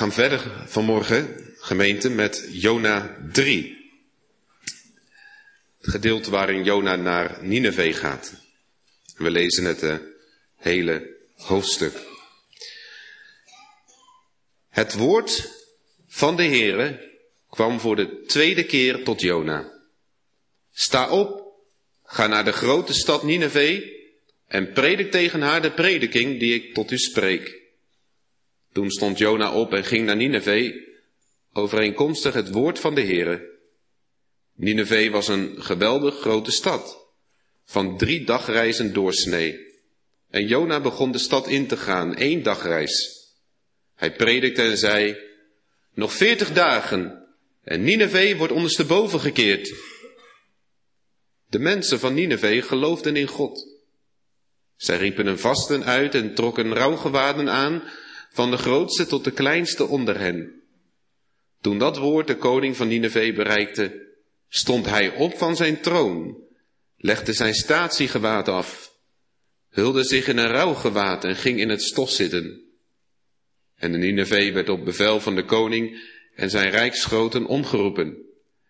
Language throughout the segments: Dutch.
gaan verder vanmorgen, gemeente, met Jona 3. Het gedeelte waarin Jona naar Nineveh gaat. We lezen het uh, hele hoofdstuk. Het woord van de Heere kwam voor de tweede keer tot Jona. Sta op, ga naar de grote stad Nineveh en predik tegen haar de prediking die ik tot u spreek. Toen stond Jona op en ging naar Nineveh, overeenkomstig het woord van de Heere. Nineveh was een geweldig grote stad, van drie dagreizen doorsnee. En Jona begon de stad in te gaan, één dagreis. Hij predikte en zei, nog veertig dagen en Nineveh wordt ondersteboven gekeerd. De mensen van Nineveh geloofden in God. Zij riepen een vasten uit en trokken rouwgewaden aan, van de grootste tot de kleinste onder hen. Toen dat woord de koning van Nineveh bereikte, stond hij op van zijn troon, legde zijn statiegewaad af, hulde zich in een rouwgewaad en ging in het stof zitten. En de Nineveh werd op bevel van de koning en zijn rijksgroten omgeroepen.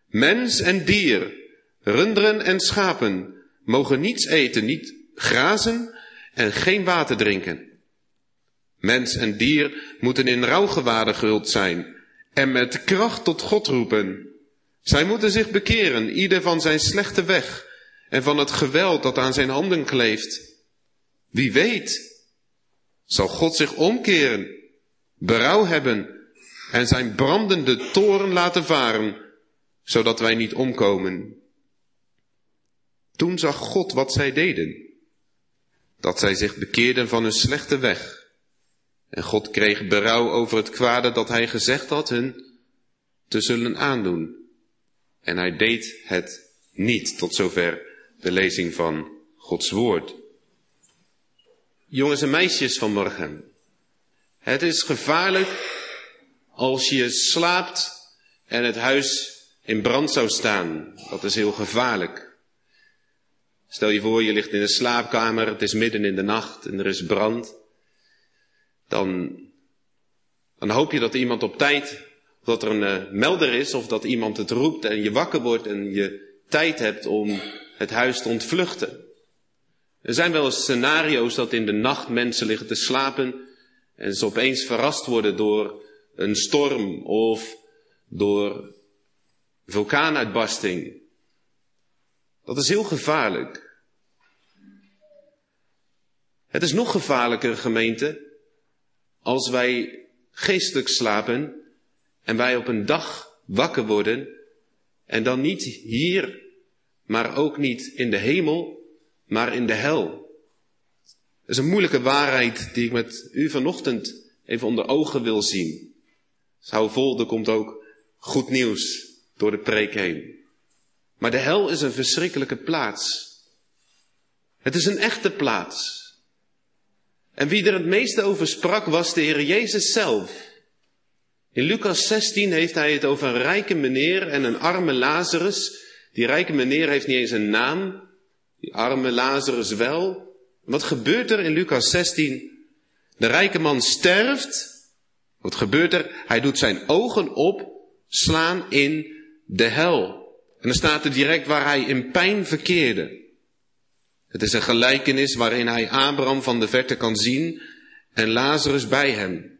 Mens en dier, runderen en schapen mogen niets eten, niet grazen en geen water drinken. Mens en dier moeten in rouwgewaden gehuld zijn en met kracht tot God roepen. Zij moeten zich bekeren, ieder van zijn slechte weg en van het geweld dat aan zijn handen kleeft. Wie weet, zal God zich omkeren, berouw hebben en zijn brandende toren laten varen, zodat wij niet omkomen. Toen zag God wat zij deden, dat zij zich bekeerden van hun slechte weg en God kreeg berouw over het kwade dat hij gezegd had hun te zullen aandoen. En hij deed het niet, tot zover de lezing van Gods woord. Jongens en meisjes van morgen, het is gevaarlijk als je slaapt en het huis in brand zou staan. Dat is heel gevaarlijk. Stel je voor, je ligt in een slaapkamer, het is midden in de nacht en er is brand dan, dan hoop je dat iemand op tijd, dat er een uh, melder is of dat iemand het roept en je wakker wordt en je tijd hebt om het huis te ontvluchten. Er zijn wel eens scenario's dat in de nacht mensen liggen te slapen en ze opeens verrast worden door een storm of door vulkaanuitbarsting. Dat is heel gevaarlijk. Het is nog gevaarlijker, gemeente, als wij geestelijk slapen en wij op een dag wakker worden en dan niet hier, maar ook niet in de hemel, maar in de hel. Dat is een moeilijke waarheid die ik met u vanochtend even onder ogen wil zien. Hou vol, er komt ook goed nieuws door de preek heen. Maar de hel is een verschrikkelijke plaats. Het is een echte plaats. En wie er het meeste over sprak was de Heer Jezus zelf. In Lucas 16 heeft hij het over een rijke meneer en een arme Lazarus. Die rijke meneer heeft niet eens een naam, die arme Lazarus wel. Wat gebeurt er in Lucas 16? De rijke man sterft. Wat gebeurt er? Hij doet zijn ogen op, slaan in de hel. En dan staat er direct waar hij in pijn verkeerde. Het is een gelijkenis waarin hij Abraham van de verte kan zien en Lazarus bij hem.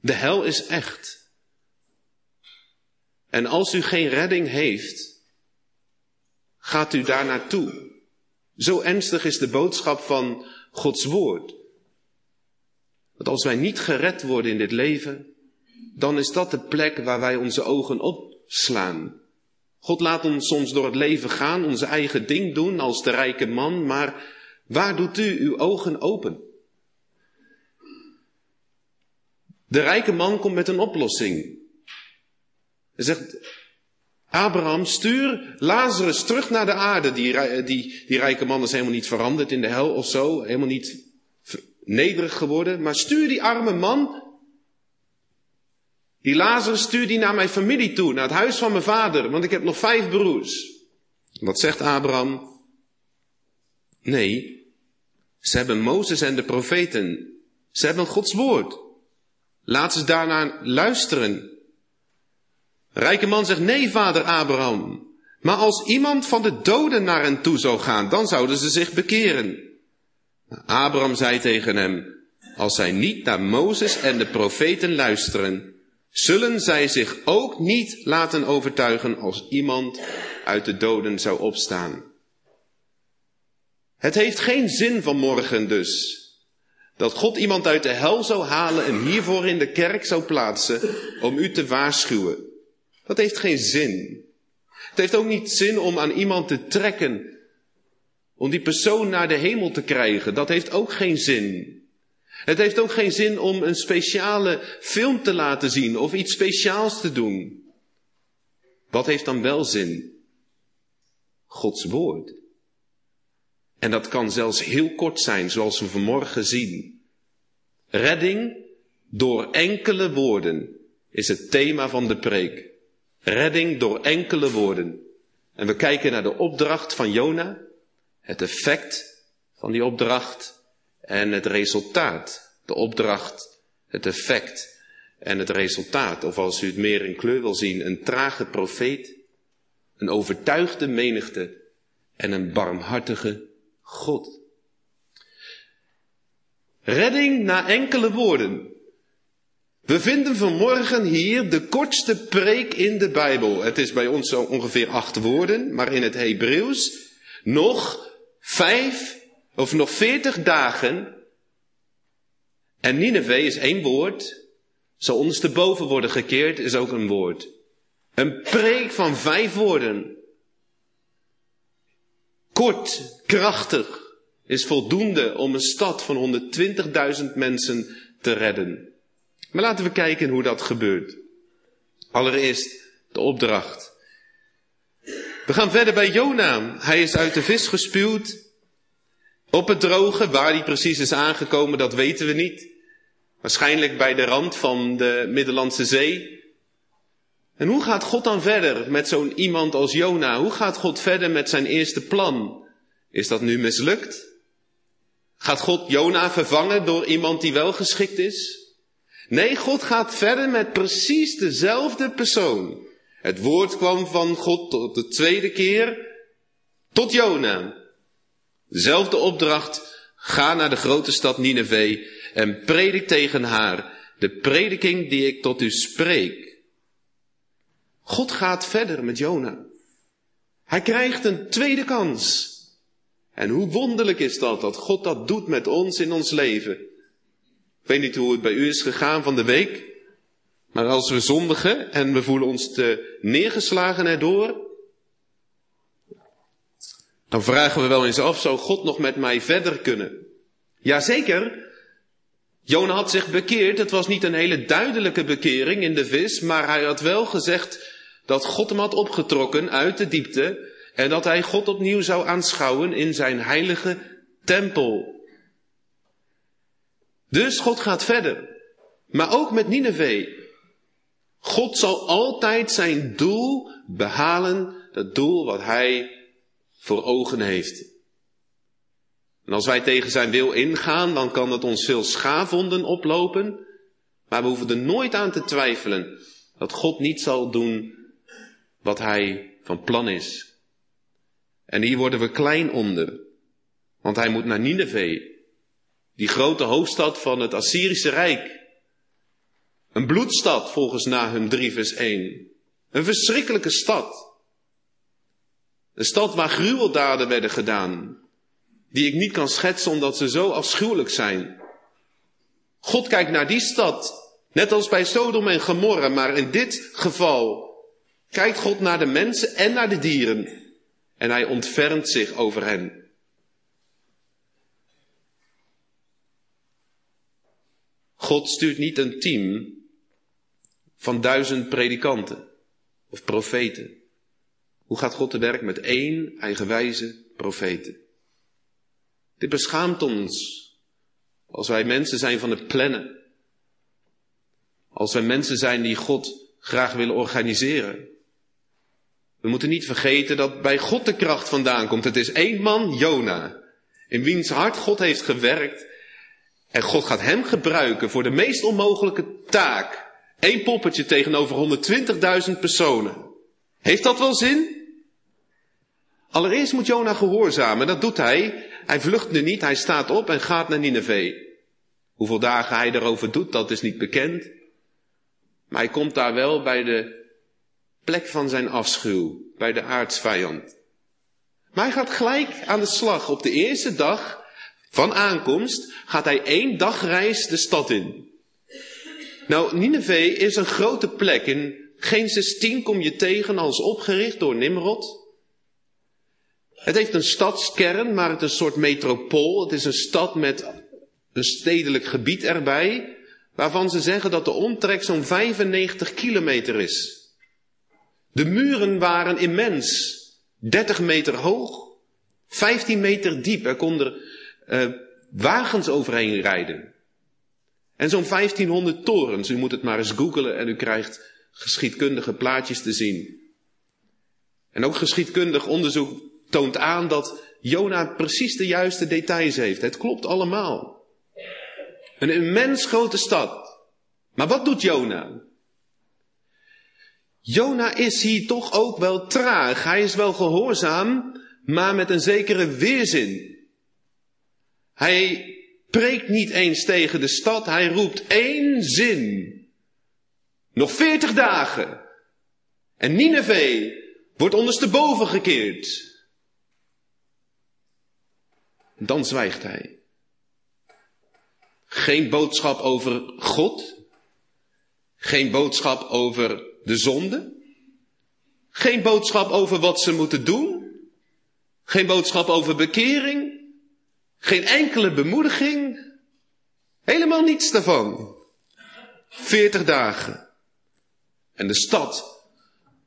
De hel is echt. En als u geen redding heeft, gaat u daar naartoe. Zo ernstig is de boodschap van Gods woord. Dat als wij niet gered worden in dit leven, dan is dat de plek waar wij onze ogen opslaan. God laat ons soms door het leven gaan, onze eigen ding doen als de rijke man, maar waar doet u uw ogen open? De rijke man komt met een oplossing. Hij zegt, Abraham, stuur Lazarus terug naar de aarde. Die, die, die rijke man is helemaal niet veranderd in de hel of zo, helemaal niet nederig geworden, maar stuur die arme man die Lazarus stuur die naar mijn familie toe, naar het huis van mijn vader, want ik heb nog vijf broers. Wat zegt Abraham? Nee, ze hebben Mozes en de profeten. Ze hebben Gods woord. Laat ze daarna luisteren. Rijke man zegt, nee, vader Abraham. Maar als iemand van de doden naar hen toe zou gaan, dan zouden ze zich bekeren. Abraham zei tegen hem, als zij niet naar Mozes en de profeten luisteren, zullen zij zich ook niet laten overtuigen als iemand uit de doden zou opstaan. Het heeft geen zin vanmorgen dus dat God iemand uit de hel zou halen en hiervoor in de kerk zou plaatsen om u te waarschuwen. Dat heeft geen zin. Het heeft ook niet zin om aan iemand te trekken, om die persoon naar de hemel te krijgen. Dat heeft ook geen zin. Het heeft ook geen zin om een speciale film te laten zien of iets speciaals te doen. Wat heeft dan wel zin? Gods woord. En dat kan zelfs heel kort zijn, zoals we vanmorgen zien. Redding door enkele woorden is het thema van de preek. Redding door enkele woorden. En we kijken naar de opdracht van Jona, het effect van die opdracht en het resultaat. De opdracht, het effect en het resultaat. Of als u het meer in kleur wil zien, een trage profeet, een overtuigde menigte en een barmhartige God. Redding na enkele woorden. We vinden vanmorgen hier de kortste preek in de Bijbel. Het is bij ons zo ongeveer acht woorden, maar in het Hebreeuws nog vijf of nog veertig dagen. En Nineveh is één woord. Zal ondersteboven worden gekeerd is ook een woord. Een preek van vijf woorden. Kort, krachtig, is voldoende om een stad van 120.000 mensen te redden. Maar laten we kijken hoe dat gebeurt. Allereerst de opdracht. We gaan verder bij Jona. Hij is uit de vis gespuwd. Op het droge, waar hij precies is aangekomen, dat weten we niet. Waarschijnlijk bij de rand van de Middellandse Zee. En hoe gaat God dan verder met zo'n iemand als Jona? Hoe gaat God verder met zijn eerste plan? Is dat nu mislukt? Gaat God Jona vervangen door iemand die wel geschikt is? Nee, God gaat verder met precies dezelfde persoon. Het woord kwam van God tot de tweede keer tot Jona. Dezelfde opdracht, ga naar de grote stad Nineveh en predik tegen haar de prediking die ik tot u spreek. God gaat verder met Jona. Hij krijgt een tweede kans. En hoe wonderlijk is dat, dat God dat doet met ons in ons leven. Ik weet niet hoe het bij u is gegaan van de week, maar als we zondigen en we voelen ons te neergeslagen erdoor, dan vragen we wel eens af, zou God nog met mij verder kunnen? Jazeker. Jona had zich bekeerd. Het was niet een hele duidelijke bekering in de vis, maar hij had wel gezegd dat God hem had opgetrokken uit de diepte en dat hij God opnieuw zou aanschouwen in zijn heilige tempel. Dus God gaat verder. Maar ook met Nineveh. God zal altijd zijn doel behalen, dat doel wat hij voor ogen heeft. En als wij tegen zijn wil ingaan, dan kan het ons veel schaafwonden oplopen, maar we hoeven er nooit aan te twijfelen dat God niet zal doen wat hij van plan is. En hier worden we klein onder, want hij moet naar Nineveh, die grote hoofdstad van het Assyrische Rijk. Een bloedstad volgens Nahum 3 vers 1. Een verschrikkelijke stad. Een stad waar gruweldaden werden gedaan, die ik niet kan schetsen omdat ze zo afschuwelijk zijn. God kijkt naar die stad, net als bij Sodom en Gomorra, maar in dit geval kijkt God naar de mensen en naar de dieren en hij ontfermt zich over hen. God stuurt niet een team van duizend predikanten of profeten. Hoe gaat God te werk met één eigenwijze profete? Dit beschaamt ons als wij mensen zijn van het plannen. Als wij mensen zijn die God graag willen organiseren. We moeten niet vergeten dat bij God de kracht vandaan komt. Het is één man, Jona, in wiens hart God heeft gewerkt En God gaat hem gebruiken voor de meest onmogelijke taak. Eén poppetje tegenover 120.000 personen. Heeft dat wel zin? Allereerst moet Jona gehoorzamen, dat doet hij. Hij vlucht nu niet, hij staat op en gaat naar Nineveh. Hoeveel dagen hij erover doet, dat is niet bekend. Maar hij komt daar wel bij de plek van zijn afschuw, bij de aardsvijand. Maar hij gaat gelijk aan de slag. Op de eerste dag van aankomst gaat hij één dagreis de stad in. Nou, Nineveh is een grote plek. In Genesis 10 kom je tegen als opgericht door Nimrod. Het heeft een stadskern, maar het is een soort metropool. Het is een stad met een stedelijk gebied erbij, waarvan ze zeggen dat de omtrek zo'n 95 kilometer is. De muren waren immens, 30 meter hoog, 15 meter diep. Er konden uh, wagens overheen rijden. En zo'n 1500 torens. U moet het maar eens googelen en u krijgt geschiedkundige plaatjes te zien. En ook geschiedkundig onderzoek toont aan dat Jona precies de juiste details heeft. Het klopt allemaal. Een immens grote stad. Maar wat doet Jona? Jona is hier toch ook wel traag. Hij is wel gehoorzaam, maar met een zekere weerzin. Hij preekt niet eens tegen de stad, hij roept één zin. Nog veertig dagen. En Nineveh wordt ondersteboven gekeerd. Dan zwijgt hij. Geen boodschap over God. Geen boodschap over de zonde. Geen boodschap over wat ze moeten doen. Geen boodschap over bekering. Geen enkele bemoediging. Helemaal niets daarvan. Veertig dagen. En de stad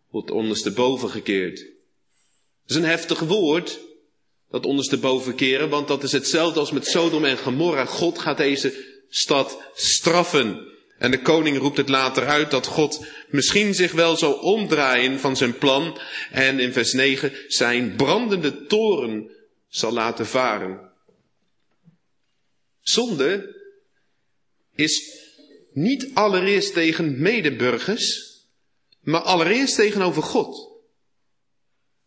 wordt ondersteboven gekeerd. Dat is een heftig woord, dat ondersteboven keren, want dat is hetzelfde als met Sodom en Gomorra. God gaat deze stad straffen. En de koning roept het later uit dat God misschien zich wel zou omdraaien van zijn plan en in vers 9 zijn brandende toren zal laten varen. Zonde is niet allereerst tegen medeburgers, maar allereerst tegenover God.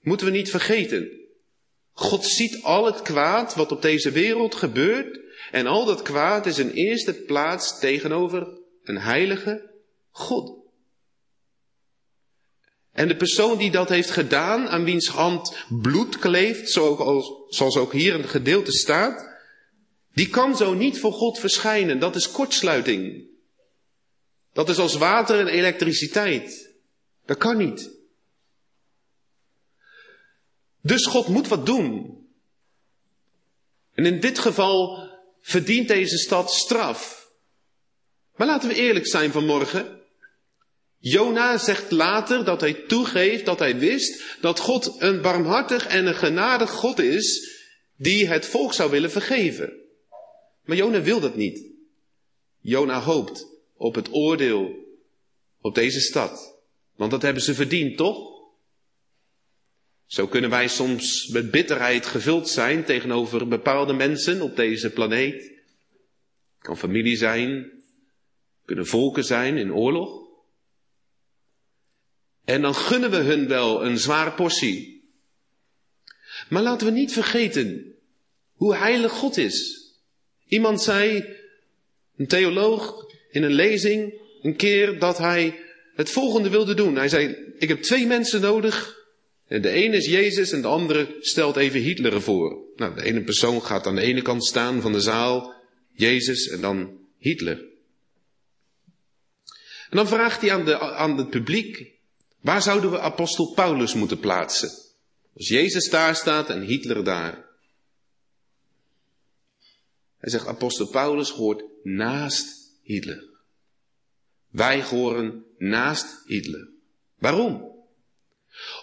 Moeten we niet vergeten. God ziet al het kwaad wat op deze wereld gebeurt. En al dat kwaad is in eerste plaats tegenover een heilige God. En de persoon die dat heeft gedaan, aan wiens hand bloed kleeft, zoals ook hier in gedeelte staat, die kan zo niet voor God verschijnen. Dat is kortsluiting. Dat is als water en elektriciteit. Dat kan niet. Dus God moet wat doen. En in dit geval verdient deze stad straf. Maar laten we eerlijk zijn vanmorgen. Jona zegt later dat hij toegeeft dat hij wist dat God een barmhartig en een genadig God is die het volk zou willen vergeven. Maar Jona wil dat niet. Jona hoopt op het oordeel op deze stad. Want dat hebben ze verdiend, toch? Zo kunnen wij soms met bitterheid gevuld zijn tegenover bepaalde mensen op deze planeet. Het kan familie zijn, kunnen volken zijn in oorlog. En dan gunnen we hun wel een zware portie. Maar laten we niet vergeten hoe heilig God is. Iemand zei, een theoloog in een lezing, een keer dat hij het volgende wilde doen. Hij zei, ik heb twee mensen nodig de ene is Jezus en de andere stelt even Hitler voor. Nou, de ene persoon gaat aan de ene kant staan van de zaal, Jezus en dan Hitler. En dan vraagt hij aan, de, aan het publiek, waar zouden we apostel Paulus moeten plaatsen? Als Jezus daar staat en Hitler daar. Hij zegt, apostel Paulus hoort naast Hitler. Wij horen naast Hitler. Waarom?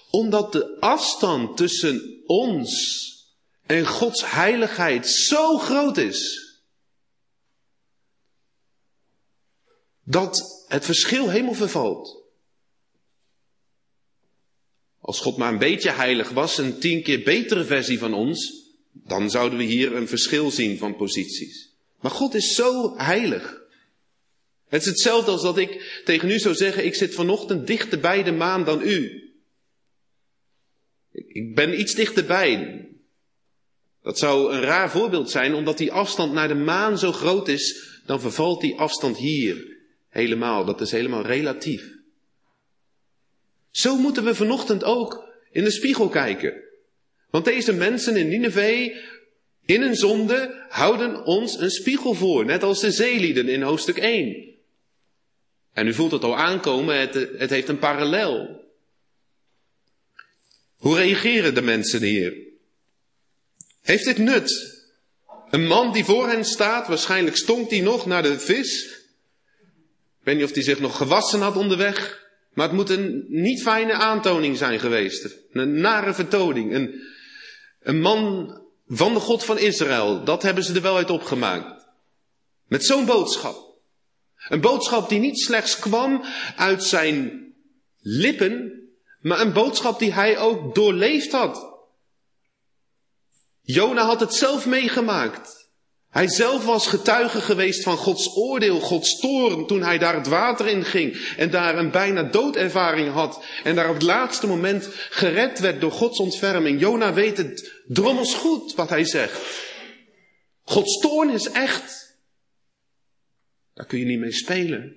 Omdat de afstand tussen ons en Gods heiligheid zo groot is. Dat het verschil helemaal vervalt. Als God maar een beetje heilig was, een tien keer betere versie van ons, dan zouden we hier een verschil zien van posities. Maar God is zo heilig. Het is hetzelfde als dat ik tegen u zou zeggen, ik zit vanochtend dichter bij de maan dan u. Ik ben iets dichterbij. Dat zou een raar voorbeeld zijn, omdat die afstand naar de maan zo groot is, dan vervalt die afstand hier helemaal. Dat is helemaal relatief. Zo moeten we vanochtend ook in de spiegel kijken. Want deze mensen in Nineveh, in een zonde, houden ons een spiegel voor, net als de zeelieden in hoofdstuk 1. En u voelt het al aankomen, het, het heeft een parallel. Hoe reageren de mensen hier? Heeft dit nut? Een man die voor hen staat, waarschijnlijk stonk hij nog naar de vis. Ik weet niet of hij zich nog gewassen had onderweg. Maar het moet een niet fijne aantoning zijn geweest. Een nare vertoning. Een, een man van de God van Israël. Dat hebben ze er wel uit opgemaakt. Met zo'n boodschap. Een boodschap die niet slechts kwam uit zijn lippen, maar een boodschap die hij ook doorleefd had. Jona had het zelf meegemaakt. Hij zelf was getuige geweest van Gods oordeel, Gods toren, toen hij daar het water in ging en daar een bijna doodervaring had en daar op het laatste moment gered werd door Gods ontferming. Jona weet het drommels goed wat hij zegt. Gods toorn is echt. Daar kun je niet mee spelen.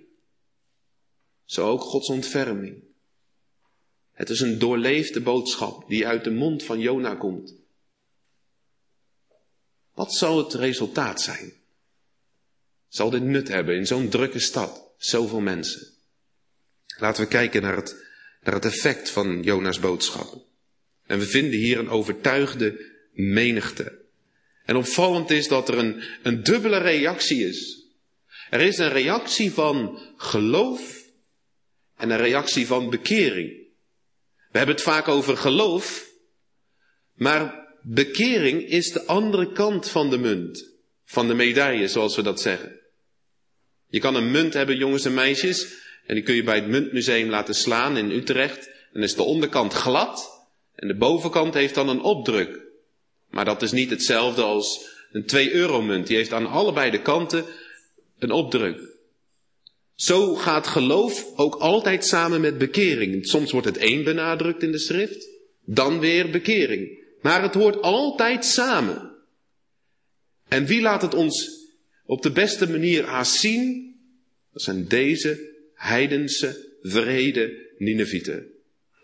Zo ook Gods ontferming. Het is een doorleefde boodschap die uit de mond van Jona komt. Wat zal het resultaat zijn? Zal dit nut hebben in zo'n drukke stad? Zoveel mensen. Laten we kijken naar het, naar het effect van Jona's boodschap. En we vinden hier een overtuigde menigte. En opvallend is dat er een, een dubbele reactie is. Er is een reactie van geloof en een reactie van bekering. We hebben het vaak over geloof, maar bekering is de andere kant van de munt, van de medaille, zoals we dat zeggen. Je kan een munt hebben, jongens en meisjes, en die kun je bij het muntmuseum laten slaan in Utrecht. Dan is de onderkant glad en de bovenkant heeft dan een opdruk. Maar dat is niet hetzelfde als een 2 euro munt. Die heeft aan allebei de kanten een opdruk. Zo gaat geloof ook altijd samen met bekering. Soms wordt het één benadrukt in de schrift, dan weer bekering. Maar het hoort altijd samen. En wie laat het ons op de beste manier aanzien? Dat zijn deze heidense, vrede Ninevieten.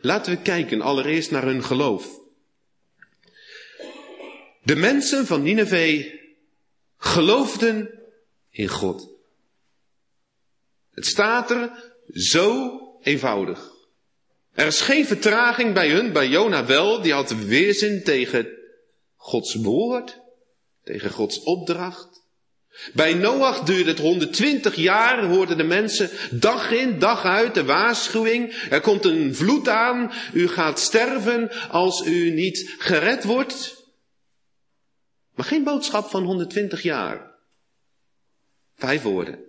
Laten we kijken allereerst naar hun geloof. De mensen van Nineveh geloofden in God. Het staat er zo eenvoudig. Er is geen vertraging bij hun, bij Jona wel, die had weerzin tegen Gods woord, tegen Gods opdracht. Bij Noach duurde het 120 jaar, hoorden de mensen dag in, dag uit de waarschuwing. Er komt een vloed aan, u gaat sterven als u niet gered wordt. Maar geen boodschap van 120 jaar. Vijf woorden.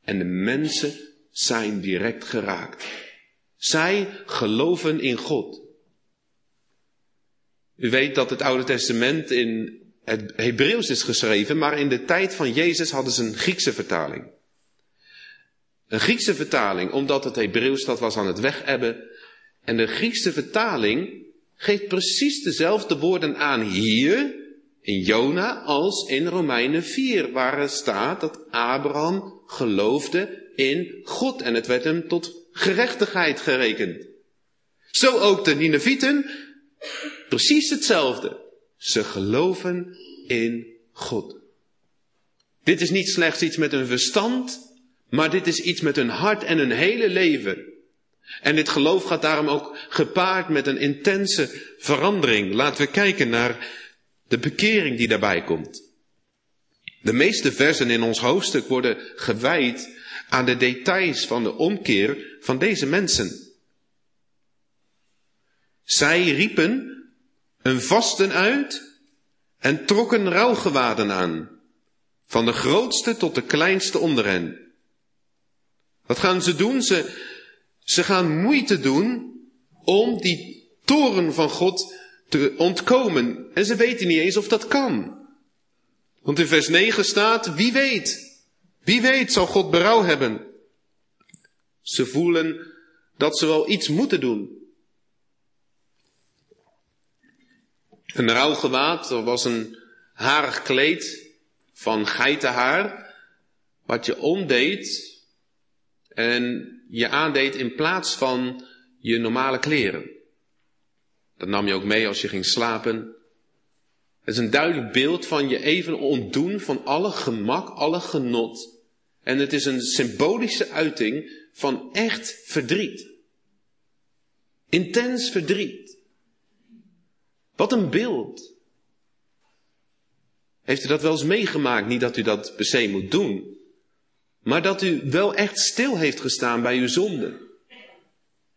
En de mensen zijn direct geraakt. Zij geloven in God. U weet dat het Oude Testament in het Hebreeuws is geschreven, maar in de tijd van Jezus hadden ze een Griekse vertaling. Een Griekse vertaling, omdat het Hebreeuws dat was aan het wegebben. En de Griekse vertaling geeft precies dezelfde woorden aan hier in Jona als in Romeinen 4, waar er staat dat Abraham geloofde in God en het werd hem tot gerechtigheid gerekend. Zo ook de Ninevieten, precies hetzelfde. Ze geloven in God. Dit is niet slechts iets met hun verstand, maar dit is iets met hun hart en hun hele leven. En dit geloof gaat daarom ook gepaard met een intense verandering. Laten we kijken naar de bekering die daarbij komt. De meeste versen in ons hoofdstuk worden gewijd aan de details van de omkeer van deze mensen. Zij riepen een vasten uit en trokken rouwgewaden aan, van de grootste tot de kleinste onder hen. Wat gaan ze doen? Ze, ze gaan moeite doen om die toren van God te ontkomen. En ze weten niet eens of dat kan. Want in vers 9 staat, wie weet, wie weet zal God berouw hebben. Ze voelen dat ze wel iets moeten doen. Een rouwgewaad, dat was een harig kleed van geitenhaar, wat je omdeed en je aandeed in plaats van je normale kleren. Dat nam je ook mee als je ging slapen. Het is een duidelijk beeld van je even ontdoen van alle gemak, alle genot. En het is een symbolische uiting van echt verdriet. Intens verdriet. Wat een beeld. Heeft u dat wel eens meegemaakt? Niet dat u dat per se moet doen. Maar dat u wel echt stil heeft gestaan bij uw zonde.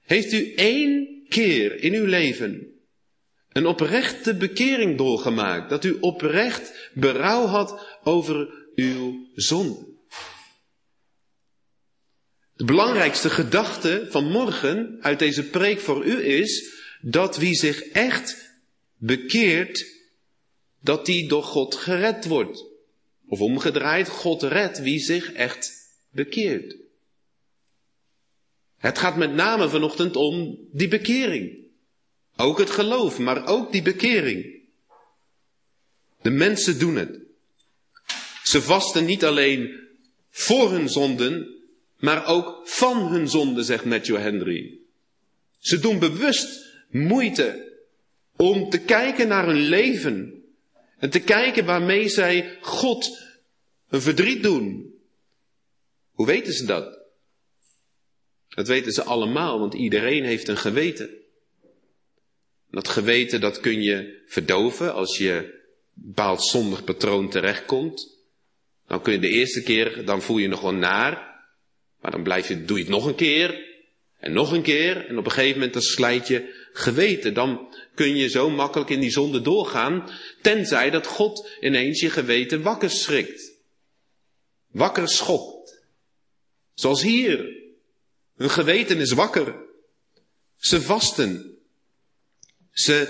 Heeft u één keer in uw leven een oprechte bekering doorgemaakt? Dat u oprecht berouw had over uw zonde? De belangrijkste gedachte van morgen uit deze preek voor u is dat wie zich echt bekeert, dat die door God gered wordt. Of omgedraaid, God redt wie zich echt bekeert. Het gaat met name vanochtend om die bekering. Ook het geloof, maar ook die bekering. De mensen doen het. Ze vasten niet alleen voor hun zonden, maar ook van hun zonden, zegt Matthew Henry. Ze doen bewust moeite om te kijken naar hun leven en te kijken waarmee zij God een verdriet doen. Hoe weten ze dat? Dat weten ze allemaal, want iedereen heeft een geweten. Dat geweten dat kun je verdoven als je bepaald zondig patroon terechtkomt. Dan kun je de eerste keer, dan voel je nog wel naar. Maar dan blijf je, doe je het nog een keer. En nog een keer. En op een gegeven moment dan slijt je geweten. Dan kun je zo makkelijk in die zonde doorgaan. Tenzij dat God ineens je geweten wakker schrikt. Wakker schokt. Zoals hier. Hun geweten is wakker. Ze vasten. Ze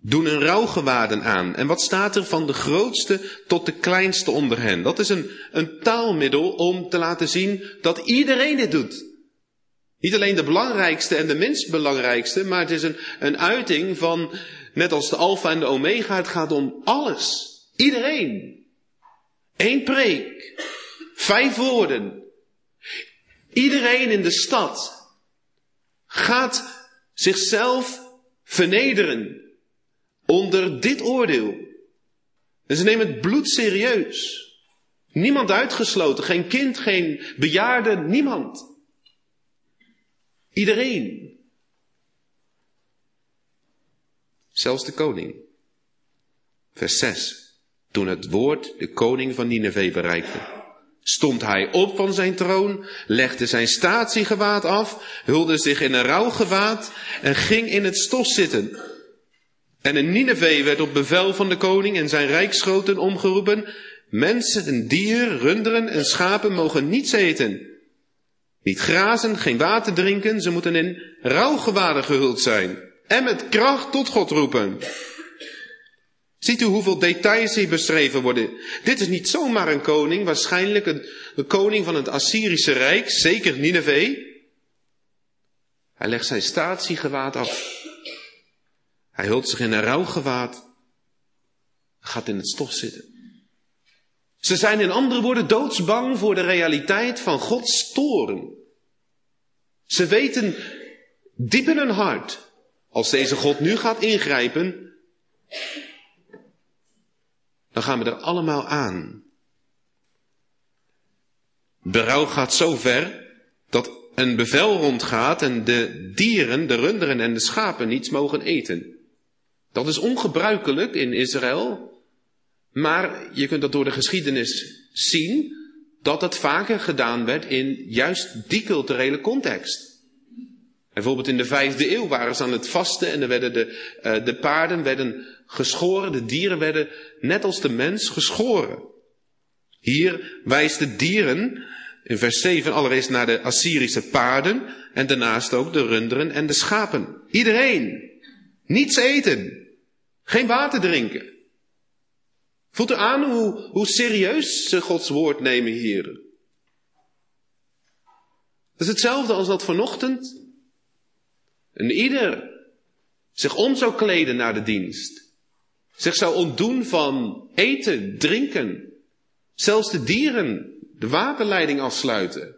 doen een rouwgewaden aan. En wat staat er van de grootste tot de kleinste onder hen? Dat is een, een taalmiddel om te laten zien dat iedereen dit doet. Niet alleen de belangrijkste en de minst belangrijkste, maar het is een, een uiting van, net als de alfa en de omega, het gaat om alles. Iedereen. Eén preek. Vijf woorden. Iedereen in de stad gaat zichzelf vernederen onder dit oordeel. En ze nemen het bloed serieus. Niemand uitgesloten, geen kind, geen bejaarde, niemand. Iedereen. Zelfs de koning. Vers 6. Toen het woord de koning van Nineveh bereikte, stond hij op van zijn troon, legde zijn statiegewaad af, hulde zich in een rouwgewaad en ging in het stof zitten. En in Nineveh werd op bevel van de koning en zijn rijksgroten omgeroepen, mensen en dieren, runderen en schapen mogen niets eten. Niet grazen, geen water drinken, ze moeten in rouwgewaden gehuld zijn. En met kracht tot God roepen. Ziet u hoeveel details hier beschreven worden? Dit is niet zomaar een koning, waarschijnlijk een, koning van het Assyrische Rijk, zeker Nineveh. Hij legt zijn statiegewaad af. Hij hult zich in een rouwgewaad. Gaat in het stof zitten. Ze zijn in andere woorden doodsbang voor de realiteit van Gods toren. Ze weten diep in hun hart, als deze God nu gaat ingrijpen, dan gaan we er allemaal aan. Berouw gaat zo ver dat een bevel rondgaat en de dieren, de runderen en de schapen niets mogen eten. Dat is ongebruikelijk in Israël, maar je kunt dat door de geschiedenis zien dat het vaker gedaan werd in juist die culturele context. bijvoorbeeld in de vijfde eeuw waren ze aan het vasten en er werden de, uh, de paarden werden geschoren, de dieren werden net als de mens geschoren. Hier wijst de dieren in vers 7 allereerst naar de Assyrische paarden en daarnaast ook de runderen en de schapen. Iedereen. Niets eten. Geen water drinken. Voelt u aan hoe, hoe serieus ze Gods woord nemen hier? Het is hetzelfde als dat vanochtend en ieder zich om zou kleden naar de dienst. Zich zou ontdoen van eten, drinken. Zelfs de dieren de waterleiding afsluiten.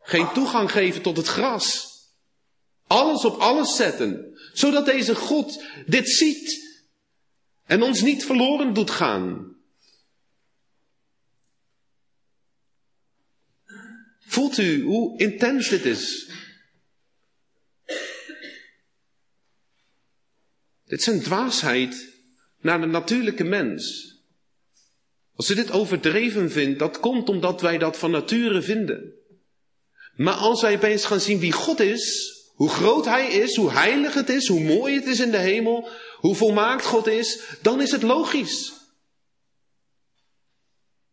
Geen toegang geven tot het gras. Alles op alles zetten. Zodat deze God dit ziet. En ons niet verloren doet gaan. Voelt u hoe intens dit is? Dit een dwaasheid naar de natuurlijke mens. Als u dit overdreven vindt, dat komt omdat wij dat van nature vinden. Maar als wij opeens gaan zien wie God is, hoe groot Hij is, hoe heilig het is, hoe mooi het is in de hemel, hoe volmaakt God is, dan is het logisch.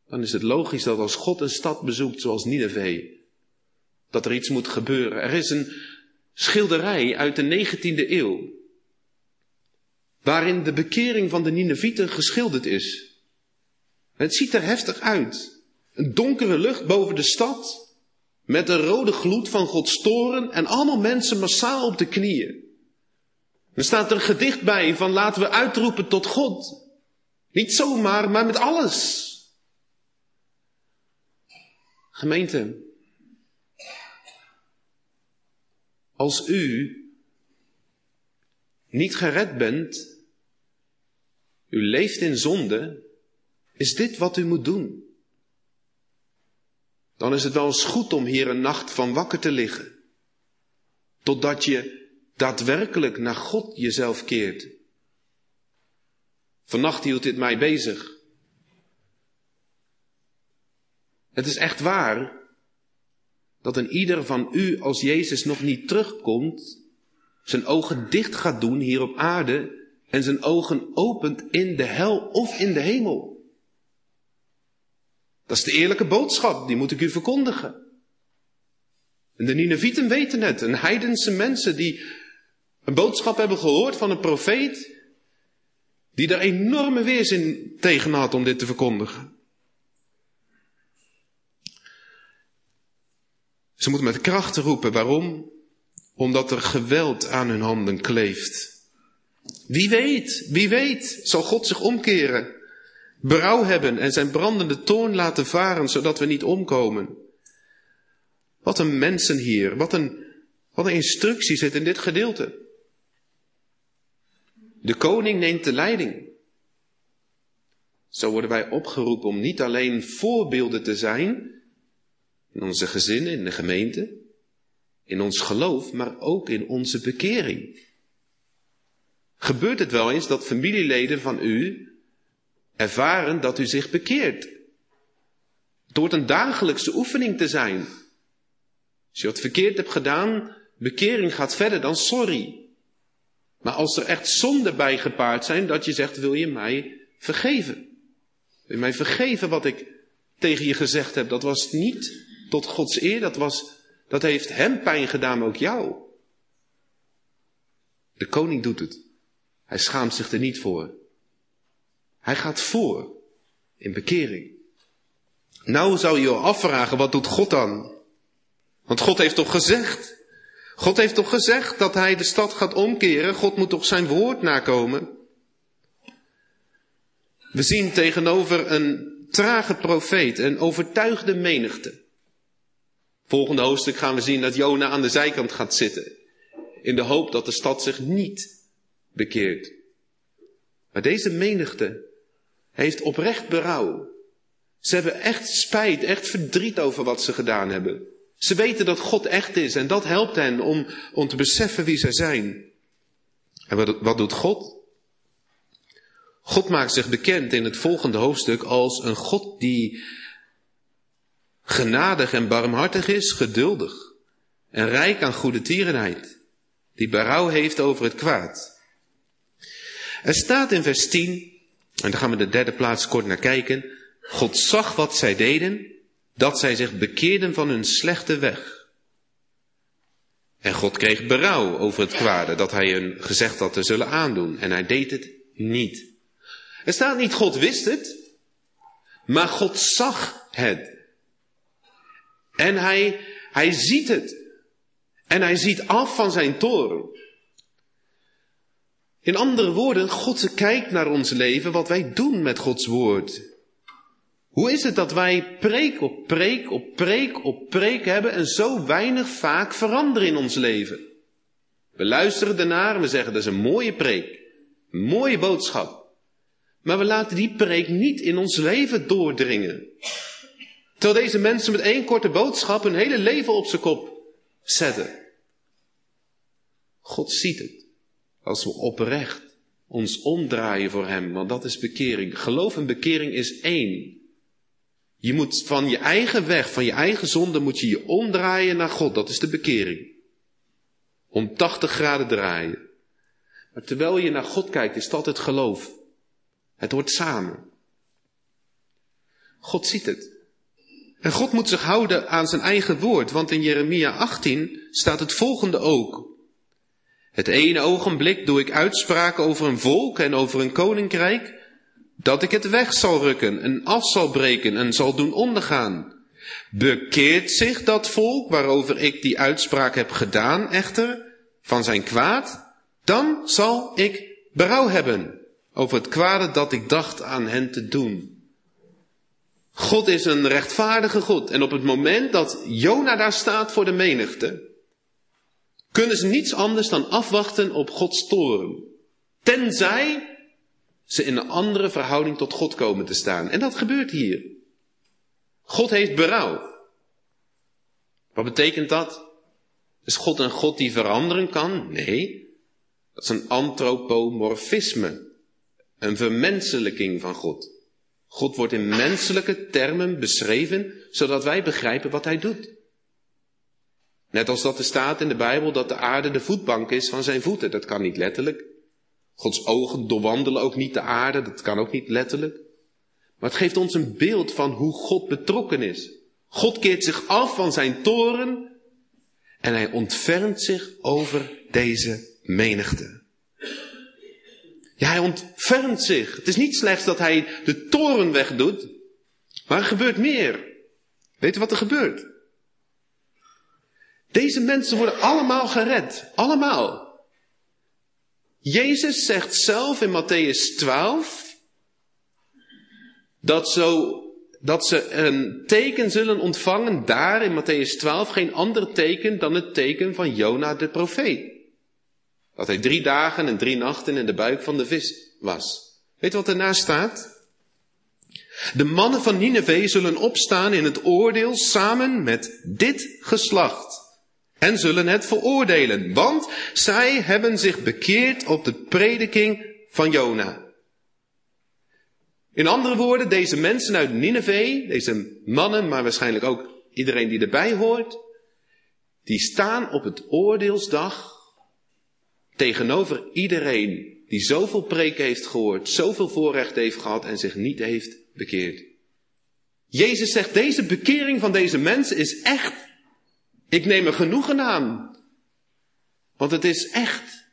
Dan is het logisch dat als God een stad bezoekt zoals Nineveh, dat er iets moet gebeuren. Er is een schilderij uit de 19e eeuw waarin de bekering van de Ninevieten geschilderd is. Het ziet er heftig uit. Een donkere lucht boven de stad, met de rode gloed van Gods toren en allemaal mensen massaal op de knieën. Er staat een gedicht bij van laten we uitroepen tot God. Niet zomaar, maar met alles. Gemeente, als u niet gered bent, u leeft in zonde, is dit wat u moet doen? Dan is het wel eens goed om hier een nacht van wakker te liggen. Totdat je daadwerkelijk naar God jezelf keert. Vannacht hield dit mij bezig. Het is echt waar dat een ieder van u als Jezus nog niet terugkomt, zijn ogen dicht gaat doen hier op aarde en zijn ogen opent in de hel of in de hemel. Dat is de eerlijke boodschap, die moet ik u verkondigen. En de Ninevieten weten het, een heidense mensen die een boodschap hebben gehoord van een profeet, die er enorme weerzin tegen had om dit te verkondigen. Ze moeten met kracht roepen. Waarom? Omdat er geweld aan hun handen kleeft. Wie weet, wie weet, zal God zich omkeren, berouw hebben en zijn brandende toorn laten varen, zodat we niet omkomen. Wat een mensen hier, wat een, wat een instructie zit in dit gedeelte. De koning neemt de leiding. Zo worden wij opgeroepen om niet alleen voorbeelden te zijn in onze gezinnen, in de gemeente, in ons geloof, maar ook in onze bekering. Gebeurt het wel eens dat familieleden van u ervaren dat u zich bekeert? Het een dagelijkse oefening te zijn. Als je wat verkeerd hebt gedaan, bekering gaat verder dan sorry. Maar als er echt zonde bij gepaard zijn, dat je zegt, wil je mij vergeven? Wil je mij vergeven wat ik tegen je gezegd heb? Dat was niet tot Gods eer, dat, was, dat heeft hem pijn gedaan, maar ook jou. De koning doet het. Hij schaamt zich er niet voor. Hij gaat voor in bekering. Nou zou je je afvragen, wat doet God dan? Want God heeft toch gezegd, God heeft toch gezegd dat hij de stad gaat omkeren? God moet toch zijn woord nakomen? We zien tegenover een trage profeet een overtuigde menigte. Volgende hoofdstuk gaan we zien dat Jona aan de zijkant gaat zitten. In de hoop dat de stad zich niet bekeert. Maar deze menigte heeft oprecht berouw. Ze hebben echt spijt, echt verdriet over wat ze gedaan hebben. Ze weten dat God echt is en dat helpt hen om, om te beseffen wie zij zijn. En wat, wat doet God? God maakt zich bekend in het volgende hoofdstuk als een God die genadig en barmhartig is, geduldig en rijk aan goede tierenheid, die berouw heeft over het kwaad. Er staat in vers 10, en daar gaan we de derde plaats kort naar kijken. God zag wat zij deden, dat zij zich bekeerden van hun slechte weg. En God kreeg berouw over het kwade dat hij hun gezegd had te zullen aandoen. En hij deed het niet. Er staat niet God wist het. Maar God zag het. En hij, hij ziet het. En hij ziet af van zijn toren. In andere woorden, God kijkt naar ons leven, wat wij doen met Gods woord. Hoe is het dat wij preek op preek op preek op preek hebben en zo weinig vaak veranderen in ons leven? We luisteren ernaar en we zeggen dat is een mooie preek, een mooie boodschap. Maar we laten die preek niet in ons leven doordringen. Terwijl deze mensen met één korte boodschap hun hele leven op zijn kop zetten. God ziet het. Als we oprecht ons omdraaien voor Hem, want dat is bekering. Geloof en bekering is één. Je moet van je eigen weg, van je eigen zonde, moet je je omdraaien naar God. Dat is de bekering. Om 80 graden draaien. Maar terwijl je naar God kijkt, is dat het geloof. Het hoort samen. God ziet het. En God moet zich houden aan zijn eigen woord, want in Jeremia 18 staat het volgende ook. Het ene ogenblik doe ik uitspraken over een volk en over een koninkrijk, dat ik het weg zal rukken en af zal breken en zal doen ondergaan. Bekeert zich dat volk waarover ik die uitspraak heb gedaan echter van zijn kwaad, dan zal ik berouw hebben over het kwade dat ik dacht aan hen te doen. God is een rechtvaardige God en op het moment dat Jona daar staat voor de menigte, kunnen ze niets anders dan afwachten op Gods toren. Tenzij ze in een andere verhouding tot God komen te staan. En dat gebeurt hier. God heeft berouw. Wat betekent dat? Is God een God die veranderen kan? Nee. Dat is een antropomorfisme. Een vermenselijking van God. God wordt in menselijke termen beschreven, zodat wij begrijpen wat hij doet. Net als dat er staat in de Bijbel dat de aarde de voetbank is van zijn voeten. Dat kan niet letterlijk. Gods ogen doorwandelen ook niet de aarde. Dat kan ook niet letterlijk. Maar het geeft ons een beeld van hoe God betrokken is. God keert zich af van zijn toren en hij ontfermt zich over deze menigte. Ja, hij ontfermt zich. Het is niet slechts dat hij de toren wegdoet, maar er gebeurt meer. Weet je wat er gebeurt? Deze mensen worden allemaal gered. Allemaal. Jezus zegt zelf in Matthäus 12 dat, zo, dat ze een teken zullen ontvangen daar in Matthäus 12, geen ander teken dan het teken van Jona de profeet. Dat hij drie dagen en drie nachten in de buik van de vis was. Weet wat ernaast staat? De mannen van Nineveh zullen opstaan in het oordeel samen met dit geslacht en zullen het veroordelen, want zij hebben zich bekeerd op de prediking van Jona. In andere woorden, deze mensen uit Nineveh, deze mannen, maar waarschijnlijk ook iedereen die erbij hoort, die staan op het oordeelsdag tegenover iedereen die zoveel preken heeft gehoord, zoveel voorrecht heeft gehad en zich niet heeft bekeerd. Jezus zegt, deze bekering van deze mensen is echt ik neem er genoegen aan. Want het is echt.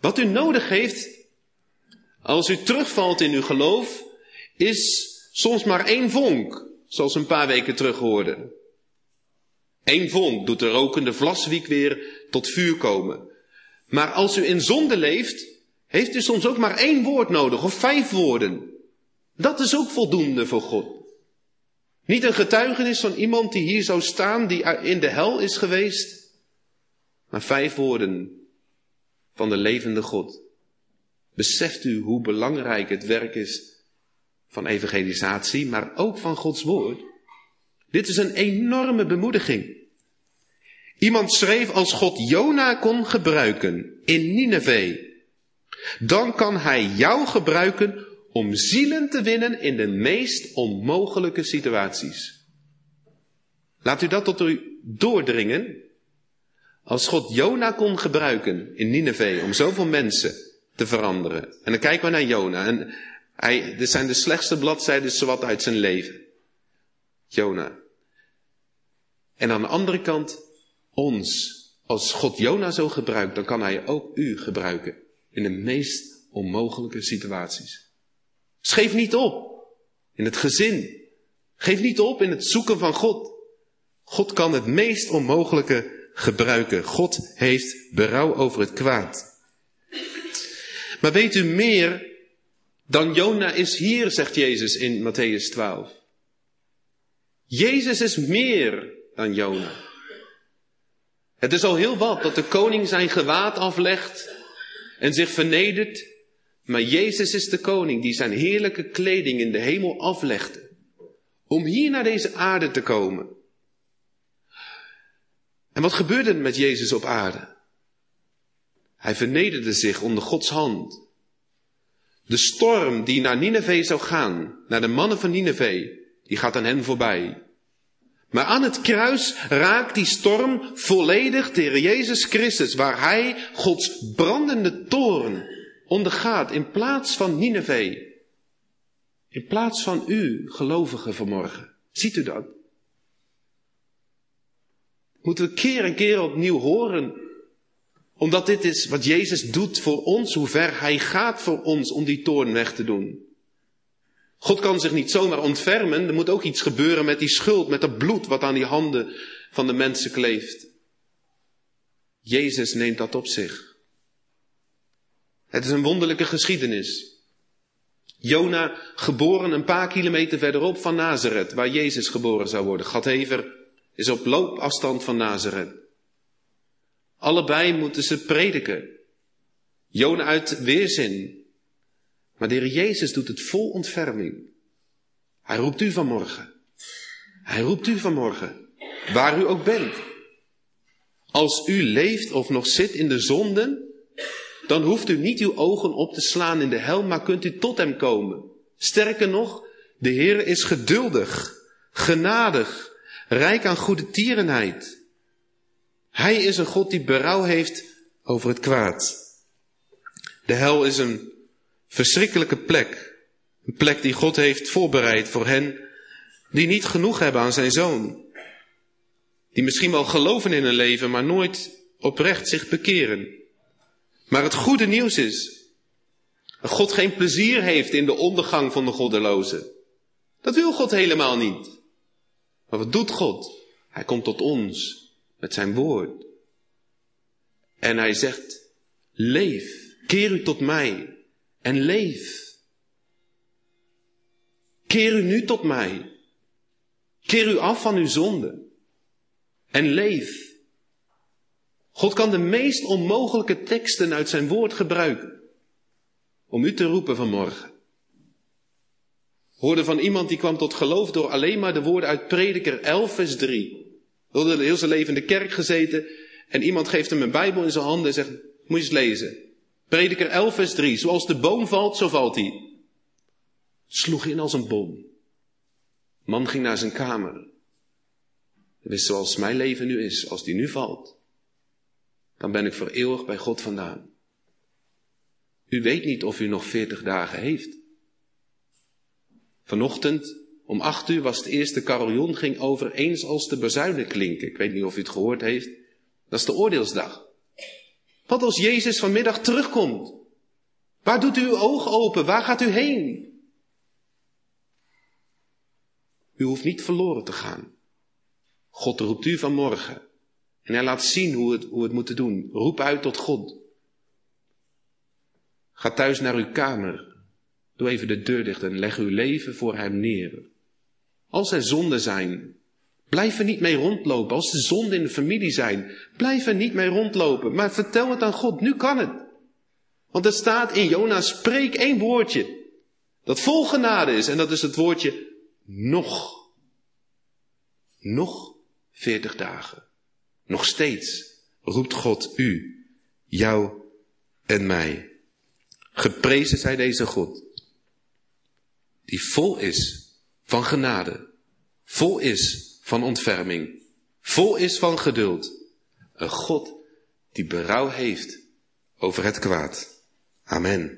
Wat u nodig heeft, als u terugvalt in uw geloof, is soms maar één vonk, zoals een paar weken terug hoorden. Eén vonk doet de rokende vlaswiek weer tot vuur komen. Maar als u in zonde leeft, heeft u soms ook maar één woord nodig, of vijf woorden. Dat is ook voldoende voor God. Niet een getuigenis van iemand die hier zou staan, die in de hel is geweest, maar vijf woorden van de levende God. Beseft u hoe belangrijk het werk is van evangelisatie, maar ook van Gods woord? Dit is een enorme bemoediging. Iemand schreef als God Jona kon gebruiken in Nineveh, dan kan hij jou gebruiken om zielen te winnen in de meest onmogelijke situaties. Laat u dat tot u doordringen. Als God Jona kon gebruiken in Nineveh om zoveel mensen te veranderen. En dan kijken we naar Jona. En hij, dit zijn de slechtste bladzijden zowat uit zijn leven. Jona. En aan de andere kant ons. Als God Jona zo gebruikt, dan kan hij ook u gebruiken. In de meest onmogelijke situaties. Scheef niet op. in het gezin. Geef niet op in het zoeken van God. God kan het meest onmogelijke gebruiken. God heeft berouw over het kwaad. Maar weet u meer dan Jona is hier, zegt Jezus in Matthäus 12. Jezus is meer dan Jona. Het is al heel wat dat de koning zijn gewaad aflegt en zich vernedert, maar Jezus is de koning die zijn heerlijke kleding in de hemel aflegde om hier naar deze aarde te komen. En wat gebeurde er met Jezus op aarde? Hij vernederde zich onder Gods hand. De storm die naar Nineveh zou gaan, naar de mannen van Nineveh, die gaat aan hen voorbij. Maar aan het kruis raakt die storm volledig tegen Jezus Christus, waar hij Gods brandende toren ondergaat in plaats van Nineveh. In plaats van u, gelovigen vanmorgen. Ziet u dat? Moeten we keer en keer opnieuw horen. Omdat dit is wat Jezus doet voor ons, hoe ver Hij gaat voor ons om die toorn weg te doen. God kan zich niet zomaar ontfermen. Er moet ook iets gebeuren met die schuld, met dat bloed wat aan die handen van de mensen kleeft. Jezus neemt dat op zich. Het is een wonderlijke geschiedenis. Jona geboren een paar kilometer verderop van Nazareth, waar Jezus geboren zou worden. Gadhever is op loopafstand van Nazareth. Allebei moeten ze prediken. Jona uit weerzin. Maar de Heer Jezus doet het vol ontferming. Hij roept u vanmorgen. Hij roept u vanmorgen. Waar u ook bent. Als u leeft of nog zit in de zonden, dan hoeft u niet uw ogen op te slaan in de hel, maar kunt u tot hem komen. Sterker nog, de Heer is geduldig, genadig, rijk aan goede tierenheid. Hij is een God die berouw heeft over het kwaad. De hel is een verschrikkelijke plek. Een plek die God heeft voorbereid voor hen die niet genoeg hebben aan zijn zoon. Die misschien wel geloven in een leven, maar nooit oprecht zich bekeren. Maar het goede nieuws is dat God geen plezier heeft in de ondergang van de goddelozen. Dat wil God helemaal niet. Maar wat doet God? Hij komt tot ons met zijn woord. En hij zegt, leef, keer u tot mij en leef. Keer u nu tot mij. Keer u af van uw zonde en leef. God kan de meest onmogelijke teksten uit zijn woord gebruiken om u te roepen vanmorgen. Hoorde van iemand die kwam tot geloof door alleen maar de woorden uit Prediker 11 vers 3. Wilde heel zijn leven in de kerk gezeten en iemand geeft hem een Bijbel in zijn handen en zegt, moet je eens lezen. Prediker 11 vers 3. Zoals de boom valt, zo valt hij. Sloeg in als een boom. Man ging naar zijn kamer. wist zoals mijn leven nu is, als die nu valt dan ben ik voor eeuwig bij God vandaan. U weet niet of u nog veertig dagen heeft. Vanochtend om acht uur was het eerste carillon, ging over eens als de bezuinen klinken. Ik weet niet of u het gehoord heeft. Dat is de oordeelsdag. Wat als Jezus vanmiddag terugkomt? Waar doet u uw oog open? Waar gaat u heen? U hoeft niet verloren te gaan. God roept u vanmorgen en hij laat zien hoe het, hoe het moet doen. Roep uit tot God. Ga thuis naar uw kamer. Doe even de deur dicht en leg uw leven voor hem neer. Als er zonden zijn, blijf er niet mee rondlopen. Als er zonden in de familie zijn, blijf er niet mee rondlopen. Maar vertel het aan God, nu kan het. Want er staat in Jona, spreek één woordje. Dat vol genade is. En dat is het woordje nog. Nog veertig dagen. Nog steeds roept God u, jou en mij. Geprezen zij deze God, die vol is van genade, vol is van ontferming, vol is van geduld. Een God die berouw heeft over het kwaad. Amen.